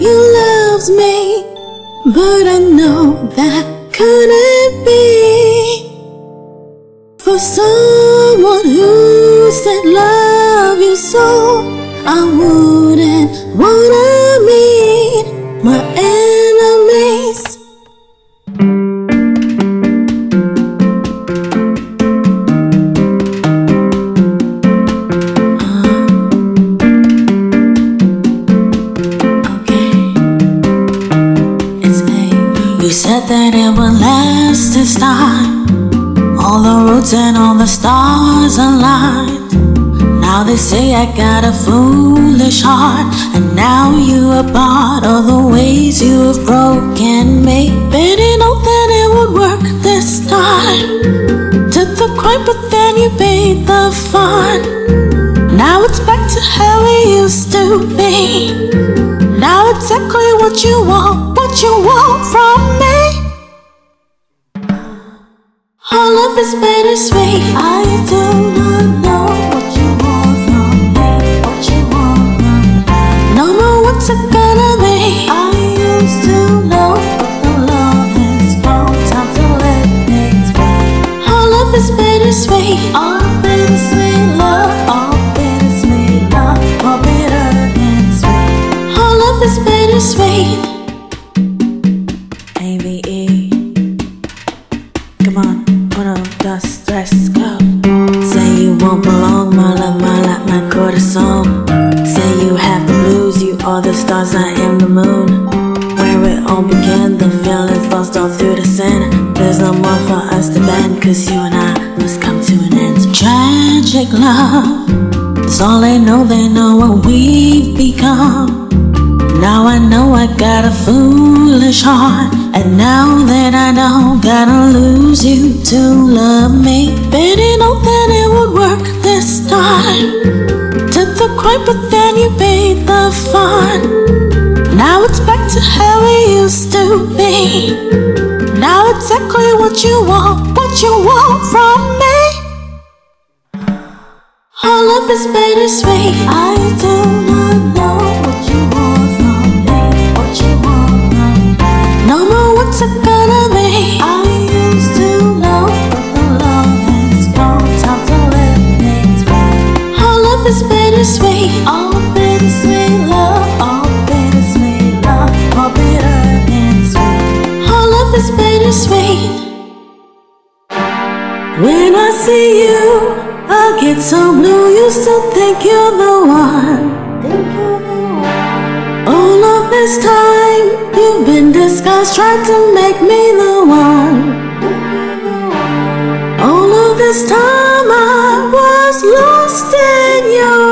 was me, but I know that couldn't be for someone who said love you so. I wouldn't last time. All the roads and all the stars aligned. Now they say I got a foolish heart, and now you are part of the ways you have broken me. Better know that it would work this time. Took the coin, but then you paid the fine. Now it's back to how it used to be. Now exactly what you want, what you want from me. Love is bittersweet. I do not know what you want from me. What you want from me. No more what's it gonna be. I used to know, but the love is gone. Time to let things be. Our love is bittersweet. All bittersweet love. All bittersweet love. More bitter than sweet. Our love is bittersweet. AVE. Come on, uno, dos, tres, go. Say you won't belong, my love, my love, my corazon. Say you have the blues, you are the stars, I am the moon. Where it all began, the feelings lost all through the sand. There's no more for us to bend, cause you and I must come to an end. Tragic love, that's all they know, they know what we've become. Now I know I got a foolish heart. And now that I know, gotta lose you to love me. Better know that it would work this time. Took the coin, but then you paid the fine. Now it's back to how it used to be. Now exactly what you want, what you want from me. Our love is bittersweet. I do see you, I get so blue. You still think you're the one. All of this time, you've been disguised, trying to make me the one. All of this time, I was lost in you.